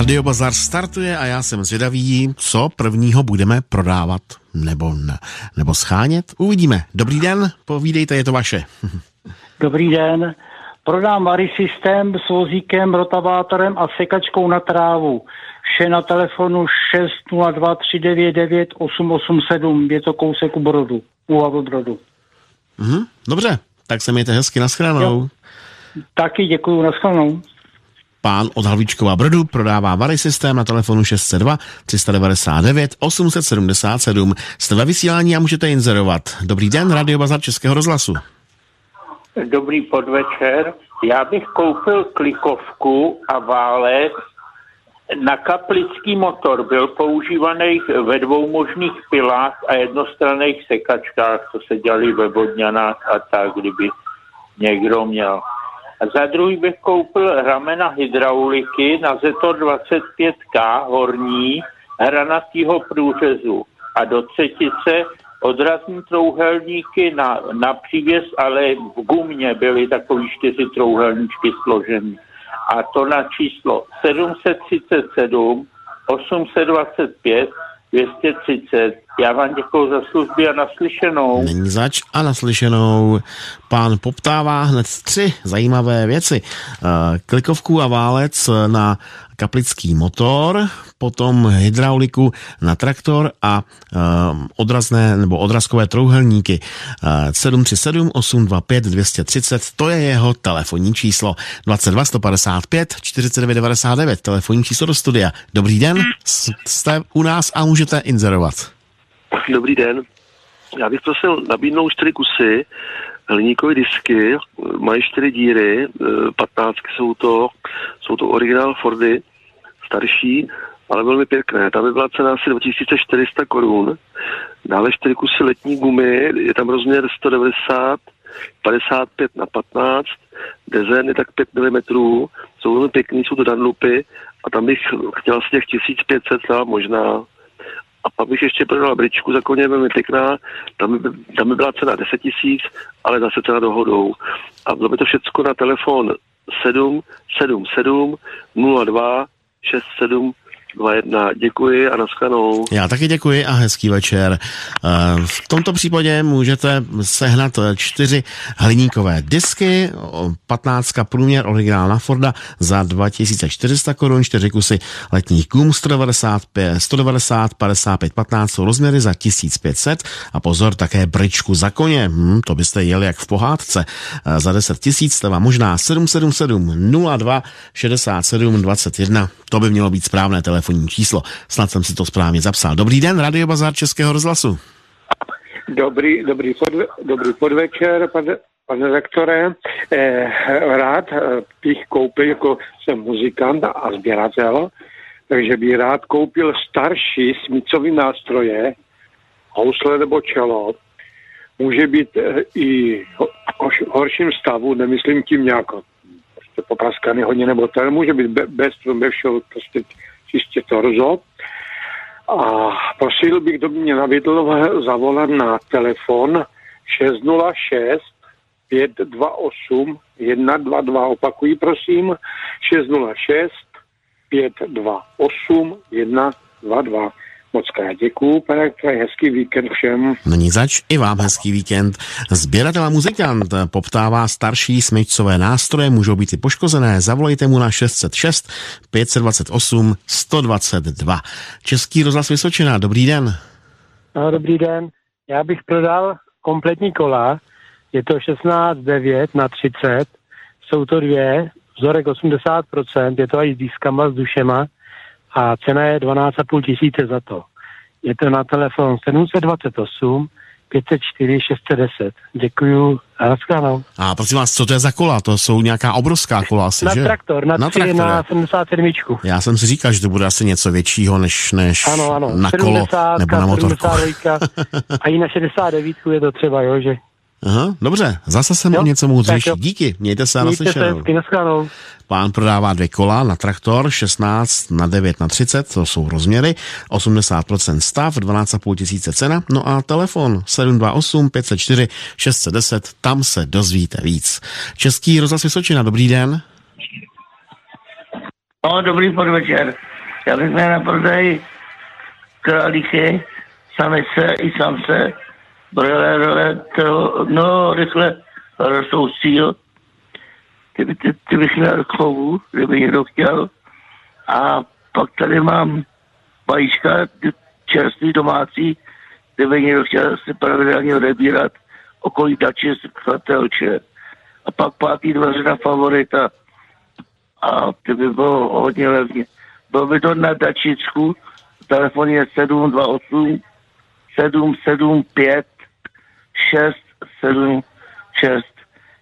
Radio Bazar startuje a já jsem zvědavý, co prvního budeme prodávat nebo, ne, nebo schánět. Uvidíme. Dobrý den, povídejte, je to vaše. Dobrý den. Prodám Vary systém s vozíkem, rotavátorem a sekačkou na trávu. Vše na telefonu 602399887. Je to kousek u Brodu, u Brodu. Mhm, dobře, tak se mějte hezky, naschranou. Taky děkuju, naschranou. Pán od Halvíčkova Brodu prodává Vary systém na telefonu 602 399 877. Jste ve vysílání a můžete inzerovat. Dobrý den, Radio Bazar Českého rozhlasu. Dobrý podvečer. Já bych koupil klikovku a válec na kaplický motor. Byl používaný ve dvou možných pilách a jednostranných sekačkách, co se dělali ve Vodňanách a tak, kdyby někdo měl. Za druhý bych koupil ramena hydrauliky na Zetor 25K horní hranatýho průřezu. A do třetice odrazní trouhelníky na, na přívěs, ale v gumě byly takový čtyři trouhelníčky složený. A to na číslo 737 825 230. Já vám děkuji za služby a naslyšenou. Není zač a naslyšenou. Pán poptává hned tři zajímavé věci. Eh, klikovku a válec na kaplický motor, potom hydrauliku na traktor a um, odrazné nebo odrazkové trouhelníky. Uh, 737 825 230, to je jeho telefonní číslo. 22 155 49 99, telefonní číslo do studia. Dobrý den, jste u nás a můžete inzerovat. Dobrý den. Já bych prosil nabídnout čtyři kusy hliníkové disky, mají čtyři díry, 15 e, jsou to, jsou to originál Fordy, starší, ale velmi pěkné. Tam by byla cena asi 2400 korun. Dále čtyři kusy letní gumy, je tam rozměr 190, 55 na 15, dezen je tak 5 mm, jsou velmi pěkný, jsou to Dunlopy a tam bych chtěl asi těch 1500 možná. A pak bych ještě prodal bričku za koně, velmi pěkná, tam by, tam by byla cena 10 tisíc, ale zase cena dohodou. A bylo by to všechno na telefon 777 02 67 2-1. Děkuji a naskanou. Já taky děkuji a hezký večer. Eh, v tomto případě můžete sehnat čtyři hliníkové disky, 15 průměr originál na Forda za 2400 korun, čtyři kusy letních gum 195, 190, 55, 15 jsou rozměry za 1500 a pozor, také bričku za koně, hm, to byste jeli jak v pohádce. Eh, za 10 tisíc sleva možná 777 02 67 21. To by mělo být správné telefon telefonní číslo. Snad jsem si to správně zapsal. Dobrý den, Radio Bazar Českého rozhlasu. Dobrý, dobrý, podve, dobrý podvečer, pane, pane rektore. Eh, rád eh, bych koupil, jako jsem muzikant a sběratel, takže bych rád koupil starší smicový nástroje, housle nebo čelo. Může být eh, i v horším stavu, nemyslím tím nějak popraskaný hodně, nebo ten může být bez, bez všeho prostě čistě torzo. A prosil bych, kdo by mě nabídl zavolat na telefon 606 528 122. Opakuji, prosím, 606 528 122. Moc krát děkuju, pane hezký víkend všem. Není zač, i vám hezký víkend. Sběratel a muzikant poptává starší smyčcové nástroje, můžou být i poškozené, zavolejte mu na 606 528 122. Český rozhlas Vysočina, dobrý den. No, dobrý den, já bych prodal kompletní kola, je to 16,9 na 30, jsou to dvě, vzorek 80%, je to i s diskama, s dušema, a cena je 12,5 tisíce za to. Je to na telefon 728 504 610. Děkuju a nashledanou. A prosím vás, co to je za kola? To jsou nějaká obrovská kola asi, na že? traktor, na, na, tři, na 77. Já jsem si říkal, že to bude asi něco většího než, než ano, ano. na kolo nebo na motorku. a i na 69 je to třeba, jo, že Aha, dobře, zase jsem jo, o něco mohl řešit. Díky, mějte se na slyšenou. Pán prodává dvě kola na traktor, 16 na 9 na 30, to jsou rozměry, 80% stav, 12,5 tisíce cena, no a telefon 728 504 610, tam se dozvíte víc. Český rozhlas Vysočina, dobrý den. No, dobrý podvečer. Já bych měl na prodej králíky, samice i samce, no, rychle rostoucího. Ty, ty, ty bych měl chovu, kdyby někdo chtěl. A pak tady mám vajíčka, čerstvý domácí, kdyby někdo chtěl si pravidelně odebírat okolí dači z kratelče. A pak pátý dveře na favorita. A to by bylo hodně levně. Bylo by to na dačicku, telefon je 728 775 676.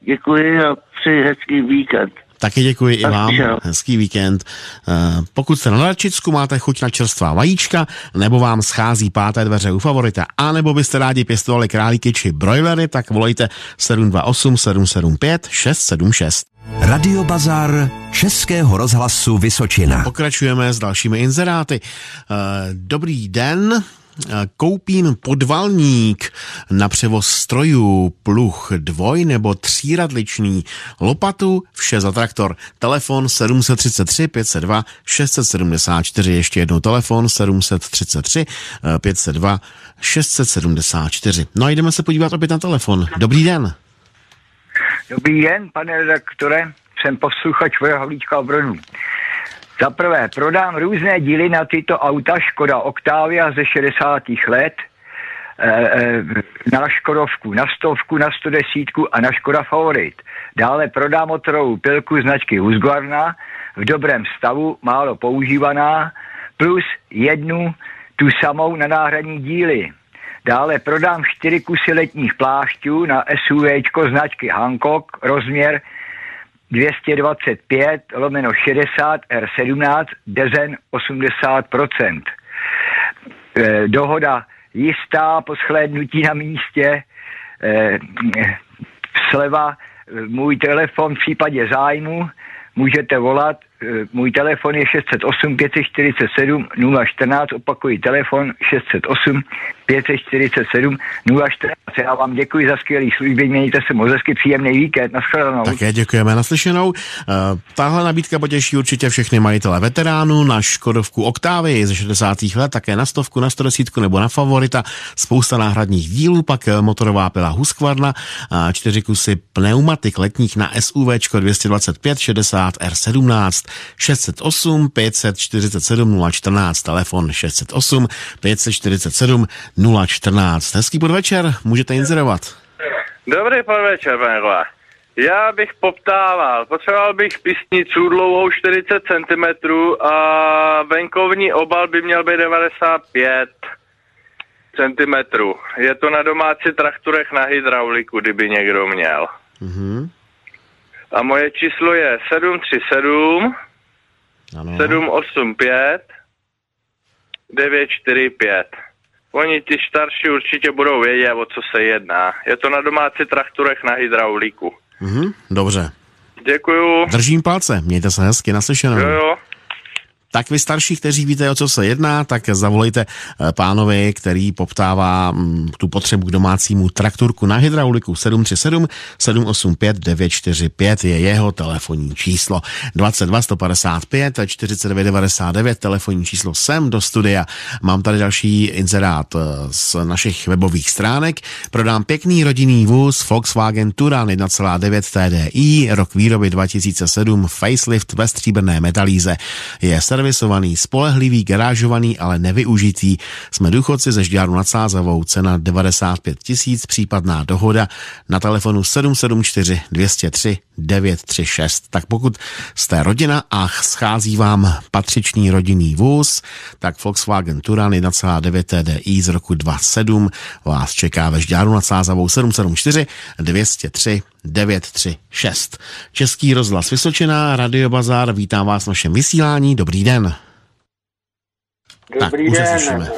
Děkuji a přeji hezký víkend. Taky děkuji i vám. Hezký víkend. Eh, pokud jste na Darčicku, máte chuť na čerstvá vajíčka, nebo vám schází páté dveře u favorita, a nebo byste rádi pěstovali králíky či brojlery, tak volejte 728 775 676. Radio Bazar Českého rozhlasu Vysočina. Pokračujeme s dalšími inzeráty. Eh, dobrý den, koupím podvalník na převoz strojů, pluh dvoj nebo tříradličný, lopatu, vše za traktor. Telefon 733 502 674, ještě jednou telefon 733 502 674. No a jdeme se podívat opět na telefon. Dobrý den. Dobrý den, pane redaktore, jsem posluchač Havlíčka Brnu. Za prvé, prodám různé díly na tyto auta Škoda Octavia ze 60. let, eh, eh, na Škodovku, na stovku, na 110 a na Škoda Favorit. Dále prodám motorovou pilku značky Husqvarna v dobrém stavu, málo používaná, plus jednu tu samou na náhradní díly. Dále prodám čtyři kusy letních plášťů na SUV značky Hancock, rozměr 225 lomeno 60 R17 dezen 80%. E, dohoda jistá po shlédnutí na místě e, sleva můj telefon v případě zájmu můžete volat Eh, můj telefon je 608 547 014, opakuji telefon 608 547 014. Já vám děkuji za skvělý služby, mějte se moc hezky, příjemný víkend, nashledanou. Také děkujeme, naslyšenou. Uh, tahle nabídka potěší určitě všechny majitele veteránů na Škodovku Oktávy ze 60. let, také na stovku, na 110 nebo na favorita, spousta náhradních dílů, pak eh, motorová pila Husqvarna, čtyři kusy pneumatik letních na SUV 225 60 R17, 608 547 014, telefon 608 547 014. Hezký podvečer, můžete inzerovat. Dobrý podvečer, pane Kola. Já bych poptával, potřeboval bych písnicu dlouhou 40 cm a venkovní obal by měl být 95 cm. Je to na domácí traktorech na hydrauliku, kdyby někdo měl. Mm-hmm. A moje číslo je 737 ano. 785 945. Oni ti starší určitě budou vědět, o co se jedná. Je to na domácí traktorech na hydrauliku. Mhm, dobře. Děkuju. Držím palce, mějte se hezky, naslyšenou. Jo, jo. Tak vy starší, kteří víte, o co se jedná, tak zavolejte eh, pánovi, který poptává mm, tu potřebu k domácímu traktorku na hydrauliku 737 785 945 je jeho telefonní číslo 22 155 49 99 telefonní číslo sem do studia. Mám tady další inzerát eh, z našich webových stránek. Prodám pěkný rodinný vůz Volkswagen Turan 1,9 TDI, rok výroby 2007, facelift ve stříbrné metalíze. Je servisovaný, spolehlivý, garážovaný, ale nevyužitý. Jsme důchodci ze Žďáru nad Sázavou, cena 95 tisíc, případná dohoda na telefonu 774 203 936. Tak pokud jste rodina a schází vám patřičný rodinný vůz, tak Volkswagen Turan 1,9 TDI z roku 27 vás čeká ve Žďáru nad Sázavou 774 203 936. Český rozhlas Vysočina, Radio Bazar, vítám vás v našem vysílání. Dobrý den. Dobrý tak, den.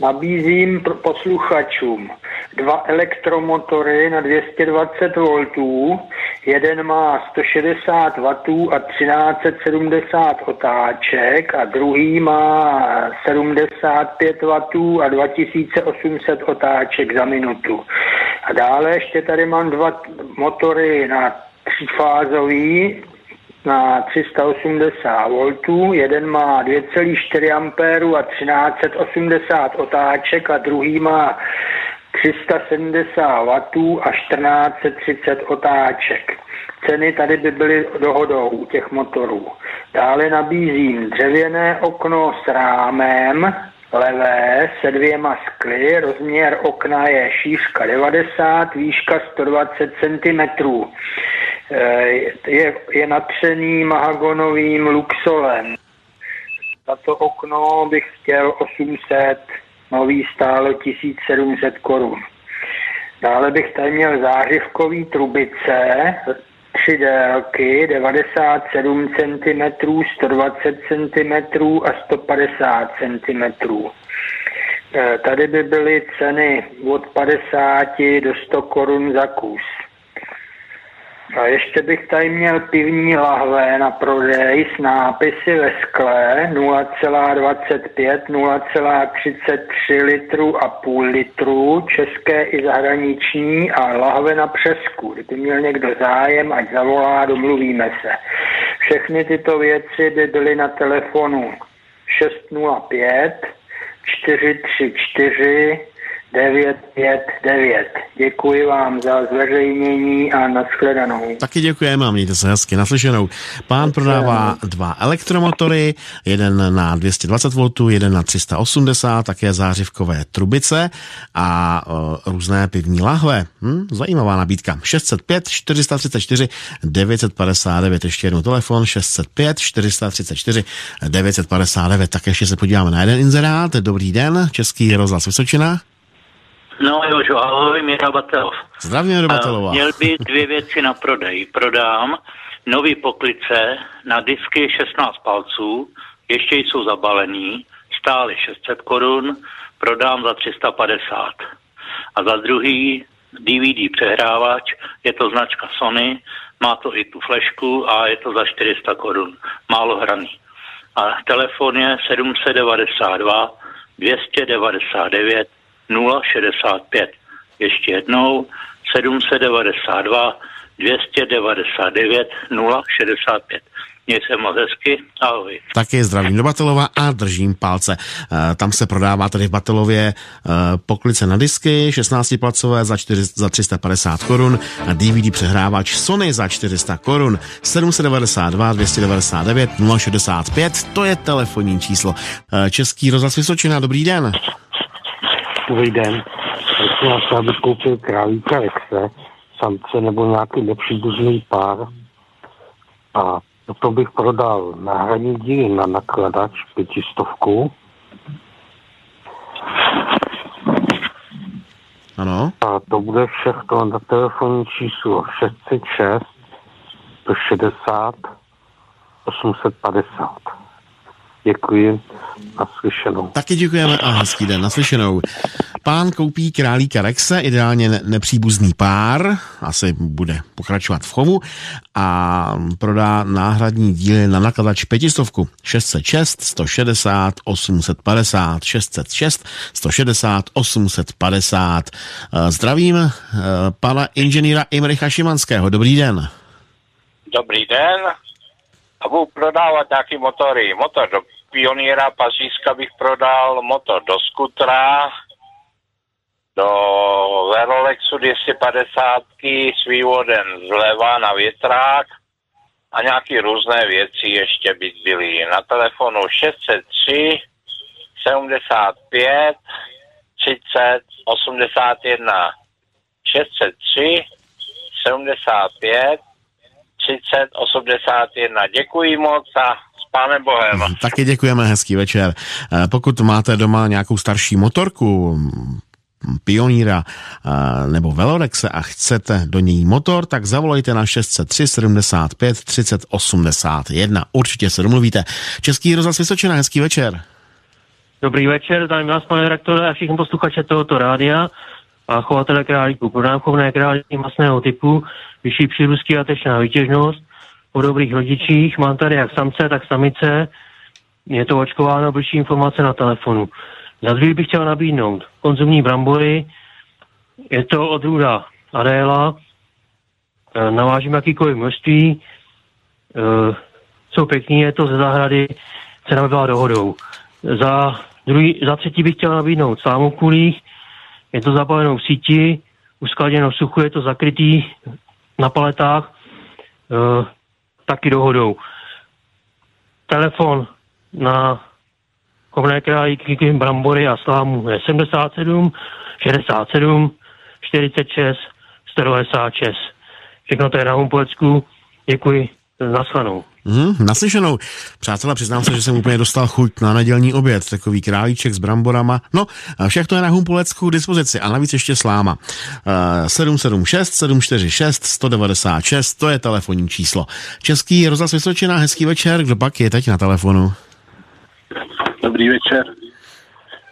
Nabízím posluchačům dva elektromotory na 220 V. Jeden má 160 W a 1370 otáček a druhý má 75 W a 2800 otáček za minutu. A dále ještě tady mám dva motory na třífázový na 380 V, jeden má 2,4 A a 1380 otáček a druhý má 370 W a 1430 otáček. Ceny tady by byly dohodou těch motorů. Dále nabízím dřevěné okno s rámem, levé se dvěma skly, rozměr okna je šířka 90, výška 120 cm. Je, je natřený mahagonovým luxolem. Za to okno bych chtěl 800, nový stálo 1700 korun. Dále bych tady měl zářivkový trubice, tři délky, 97 cm, 120 cm a 150 cm. Tady by byly ceny od 50 do 100 korun za kus. A ještě bych tady měl pivní lahve na prodej s nápisy ve skle 0,25, 0,33 litru a půl litru, české i zahraniční a lahve na přesku. Kdyby měl někdo zájem, ať zavolá, domluvíme se. Všechny tyto věci by byly na telefonu 605 434 959. Děkuji vám za zveřejnění a nashledanou. Taky děkujeme a mějte se hezky naslyšenou. Pán prodává dva elektromotory, jeden na 220 V, jeden na 380, také zářivkové trubice a uh, různé pivní lahve. Hm, zajímavá nabídka. 605 434 959, ještě jednou telefon 605 434 959. Tak ještě se podíváme na jeden inzerát. Dobrý den, Český rozhlas Vysočina. No Jožo, ahoj, Míra Batelov. Zdravím, Míra Batelova. Měl by dvě věci na prodej. Prodám nový poklice na disky 16 palců, ještě jsou zabalený, stály 600 korun, prodám za 350. A za druhý DVD přehrávač, je to značka Sony, má to i tu flešku a je to za 400 korun, málo hraný. A telefon je 792 299 065. Ještě jednou 792 299 065. Měj se moc hezky, ahoj. Taky zdravím do Batelova a držím palce. E, tam se prodává tady v Batelově e, poklice na disky, 16 placové za, 4, za 350 korun a DVD přehrávač Sony za 400 korun. 792 299 065, to je telefonní číslo. E, Český rozhlas Vysočina, dobrý den. Dobrý den. Prosím vás, já bych koupil králíka Rexe, samce nebo nějaký nepříbuzný pár a to bych prodal náhradní díly na nakladač pětistovku. Ano. A to bude všechno na telefonní číslo 606 160 850. Děkuji. Naslyšenou. Taky děkujeme a hezký den. Naslyšenou. Pán koupí králíka Rexe, ideálně nepříbuzný pár, asi bude pokračovat v chovu a prodá náhradní díly na nakladač pětistovku 606 160 850 606 160 850. Zdravím eh, pana inženýra Imricha Šimanského. Dobrý den. Dobrý den. A budu prodávat nějaký motory. Motor do Pioníra Pařížska bych prodal, motor do skutra, do Verolexu 250 s vývodem zleva na větrák a nějaké různé věci ještě by byly. Na telefonu 603 75 30 81 603 75 30 81. Děkuji moc a s pánem Bohem. Taky děkujeme, hezký večer. Eh, pokud máte doma nějakou starší motorku, Pioníra eh, nebo Velorexe a chcete do ní motor, tak zavolejte na 603 75 30 81. Určitě se domluvíte. Český rozhlas Vysočina, hezký večer. Dobrý večer, zdravím vás, pane redaktore, a všichni posluchače tohoto rádia a chovatele králíků. Prodám chovné králíky masného typu, vyšší přírůstky a tečná výtěžnost, po dobrých rodičích, mám tady jak samce, tak samice, je to očkováno, blížší informace na telefonu. Za druhý bych chtěl nabídnout. Konzumní brambory, je to odrůda Adéla, e, navážím jakýkoliv množství, jsou pěkný, je to ze zahrady, cena by byla dohodou. Za, druhý, za třetí bych chtěl nabídnout kulích, je to zabavenou v síti, uskladěno v suchu, je to zakrytý na paletách, e, taky dohodou. Telefon na kovné králíky, brambory a slámu je 77, 67, 46, 196. Všechno to je na Humpolecku. Děkuji, naschledanou. Hmm, naslyšenou. Přátelé, přiznám se, že jsem úplně dostal chuť na nedělní oběd. Takový králíček s bramborama. No, to je na Humpulecku dispozici. A navíc ještě sláma. Uh, 776 746 196, to je telefonní číslo. Český rozhlas Vysočina, hezký večer. Kdo pak je teď na telefonu? Dobrý večer.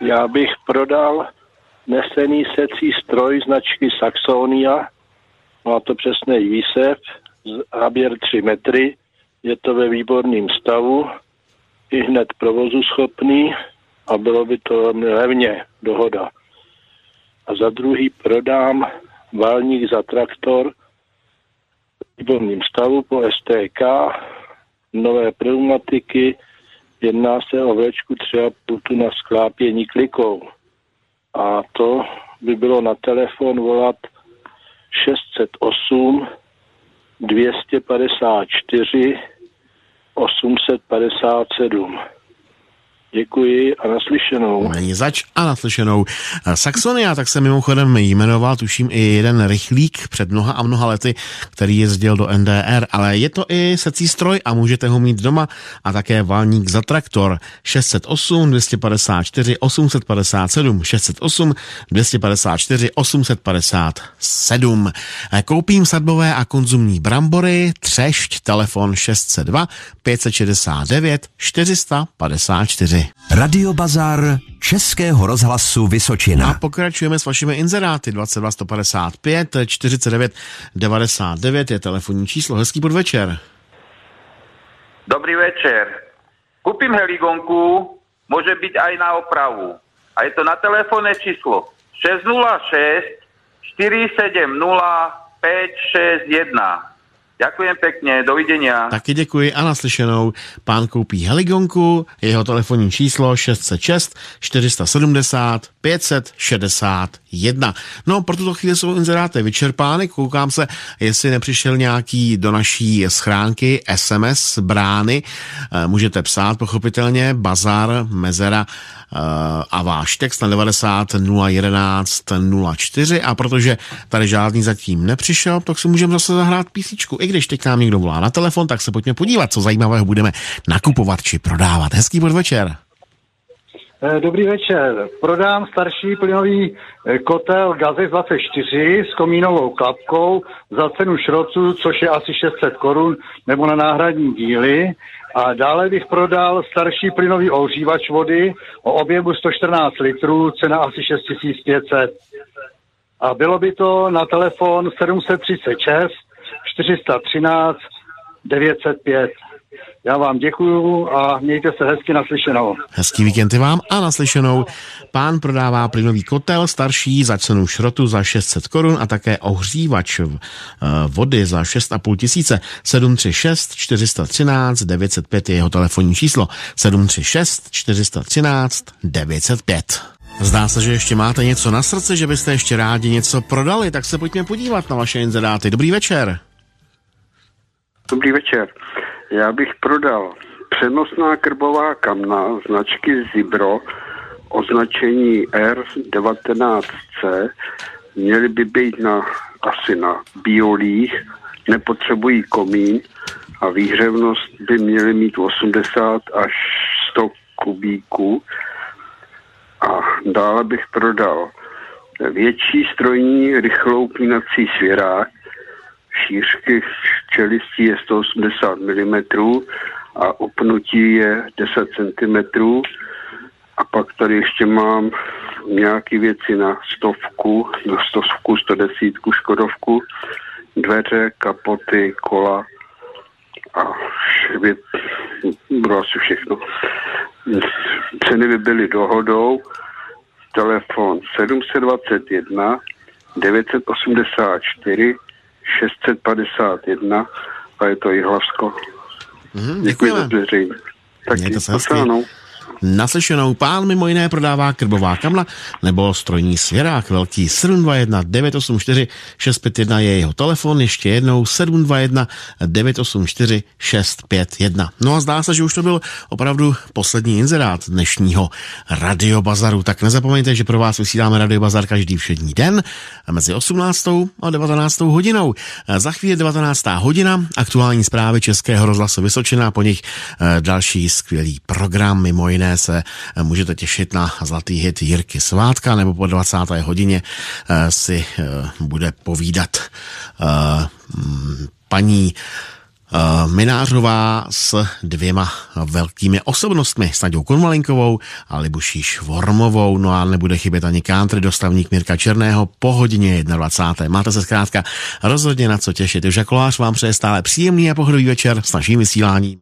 Já bych prodal nesený secí stroj značky Saxonia. Má to přesný výsev, záběr 3 metry, je to ve výborném stavu, i hned provozu schopný a bylo by to levně, dohoda. A za druhý prodám válník za traktor v výborném stavu po STK, nové pneumatiky, jedná se o vlečku 3,5 na sklápění klikou. A to by bylo na telefon volat 608 254 857. Děkuji a naslyšenou. Není zač a naslyšenou. Saxonia, tak se mimochodem jmenoval, tuším, i jeden rychlík před mnoha a mnoha lety, který jezdil do NDR, ale je to i secí stroj a můžete ho mít doma a také válník za traktor 608 254 857 608 254 857. Koupím sadbové a konzumní brambory, třešť, telefon 602 569 454. Radio Bazar Českého rozhlasu Vysočina. A pokračujeme s vašimi inzeráty 22 155 49 99 je telefonní číslo. Hezký podvečer. Dobrý večer. Kúpim heligonku, môže byť aj na opravu. A je to na telefónne číslo 606 470 561. Ďakujem pekne, dovidenia. Taky děkuji a naslyšenou. Pán koupí heligonku, jeho telefonní číslo 606 470 561. No, pro tuto chvíli jsou inzeráty vyčerpány, koukám se, jestli nepřišel nějaký do naší schránky SMS brány. Eh, můžete psát pochopitelně Bazar Mezera eh, a váš text na 90 011 04 a protože tady žádný zatím nepřišel, tak si můžeme zase zahrát písničku. I když teď nám někdo volá na telefon, tak se pojďme podívat, co zajímavého budeme nakupovat či prodávat. Hezký podvečer. Eh, dobrý večer. Prodám starší plynový eh, kotel Gazek 24 s komínovou klapkou za cenu šrotu, což je asi 600 korun, nebo na náhradní díly. A dále bych prodal starší plynový ohřívač vody o objemu 114 litrů, cena asi 6500. A bylo by to na telefon 736 413 905. Já vám děkuju a mějte se hezky naslyšenou. Hezký víkend vám a naslyšenou. Pán prodává plynový kotel starší za cenu šrotu za 600 korun a také ohřívač eh, vody za 6,5 tisíce. 736 413 905 je jeho telefonní číslo. 736 413 905. Zdá se, že ještě máte něco na srdci, že byste ještě rádi něco prodali, tak se pojďme podívat na vaše inzeráty. Dobrý večer. Dobrý večer. Já bych prodal přenosná krbová kamna značky Zibro, označení R19C. Měly by být na, asi na biolích, nepotřebují komín a výhřevnost by měly mít 80 až 100 kubíků. A dále bych prodal větší strojní rychlou pínací svěrák, šířky čelistí je 180 mm a opnutí je 10 cm. A pak tady ještě mám nějaké věci na stovku, na stovku, 110, škodovku, dveře, kapoty, kola a švě, bylo asi všechno. Ceny by byly dohodou. Telefon 721 984 651 a je to Jihlavsko. Mm, Děkuji za veřejné. Mějte se hezky. Naslyšenou pán mimo jiné prodává krbová kamla nebo strojní svěrák velký 721 984 651 je jeho telefon, ještě jednou 721 984 651. No a zdá se, že už to byl opravdu poslední inzerát dnešního radiobazaru. Tak nezapomeňte, že pro vás vysíláme radiobazar každý všední den mezi 18. a 19. hodinou. Za chvíli 19. hodina aktuální zprávy Českého rozhlasu Vysočina, po nich další skvělý program, mimo jiné se můžete těšit na zlatý hit Jirky Svátka, nebo po 20. hodině si bude povídat paní Minářová s dvěma velkými osobnostmi, s Nadějou Konmalinkovou a Libuší Švormovou. No a nebude chybět ani country dostavník Mirka Černého po hodině 21. Máte se zkrátka rozhodně na co těšit. Už Kolář vám přeje stále příjemný a pohodový večer s naším vysíláním.